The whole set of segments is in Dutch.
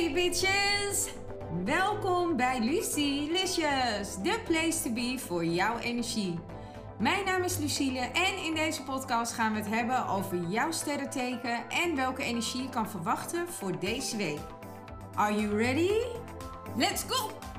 Hey bitches! Welkom bij Lucy Licious, de place to be voor jouw energie. Mijn naam is Lucille en in deze podcast gaan we het hebben over jouw sterrenteken en welke energie je kan verwachten voor deze week. Are you ready? Let's go!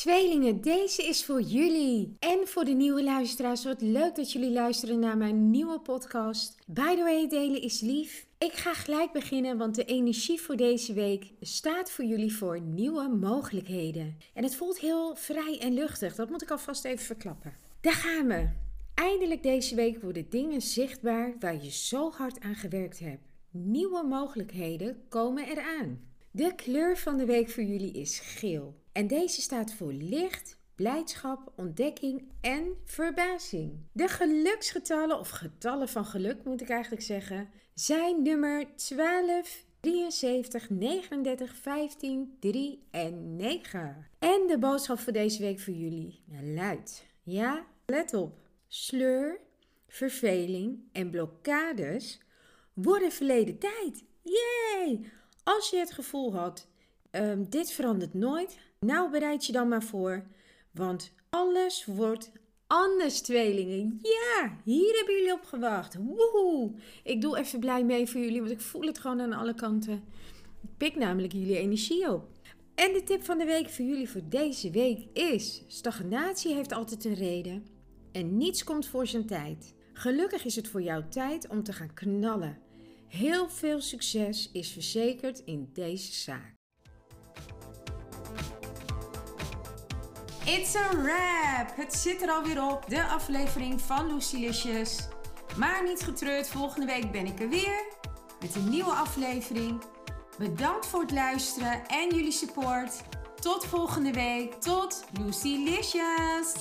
Tweelingen, deze is voor jullie. En voor de nieuwe luisteraars, wat leuk dat jullie luisteren naar mijn nieuwe podcast. By the way, delen is lief. Ik ga gelijk beginnen, want de energie voor deze week staat voor jullie voor nieuwe mogelijkheden. En het voelt heel vrij en luchtig, dat moet ik alvast even verklappen. Daar gaan we. Eindelijk deze week worden dingen zichtbaar waar je zo hard aan gewerkt hebt. Nieuwe mogelijkheden komen eraan. De kleur van de week voor jullie is geel. En deze staat voor licht, blijdschap, ontdekking en verbazing. De geluksgetallen, of getallen van geluk moet ik eigenlijk zeggen, zijn nummer 12, 73, 39, 15, 3 en 9. En de boodschap voor deze week voor jullie luidt: ja, let op. Sleur, verveling en blokkades worden verleden tijd. Yay! Als je het gevoel had, um, dit verandert nooit, nou bereid je dan maar voor, want alles wordt anders, tweelingen. Ja, hier hebben jullie op gewacht. Woehoe! Ik doe even blij mee voor jullie, want ik voel het gewoon aan alle kanten. Ik pik namelijk jullie energie op. En de tip van de week voor jullie voor deze week is: stagnatie heeft altijd een reden en niets komt voor zijn tijd. Gelukkig is het voor jou tijd om te gaan knallen. Heel veel succes is verzekerd in deze zaak. It's a wrap! Het zit er alweer op, de aflevering van Lucilicious. Maar niet getreurd, volgende week ben ik er weer met een nieuwe aflevering. Bedankt voor het luisteren en jullie support. Tot volgende week. Tot Lucilicious!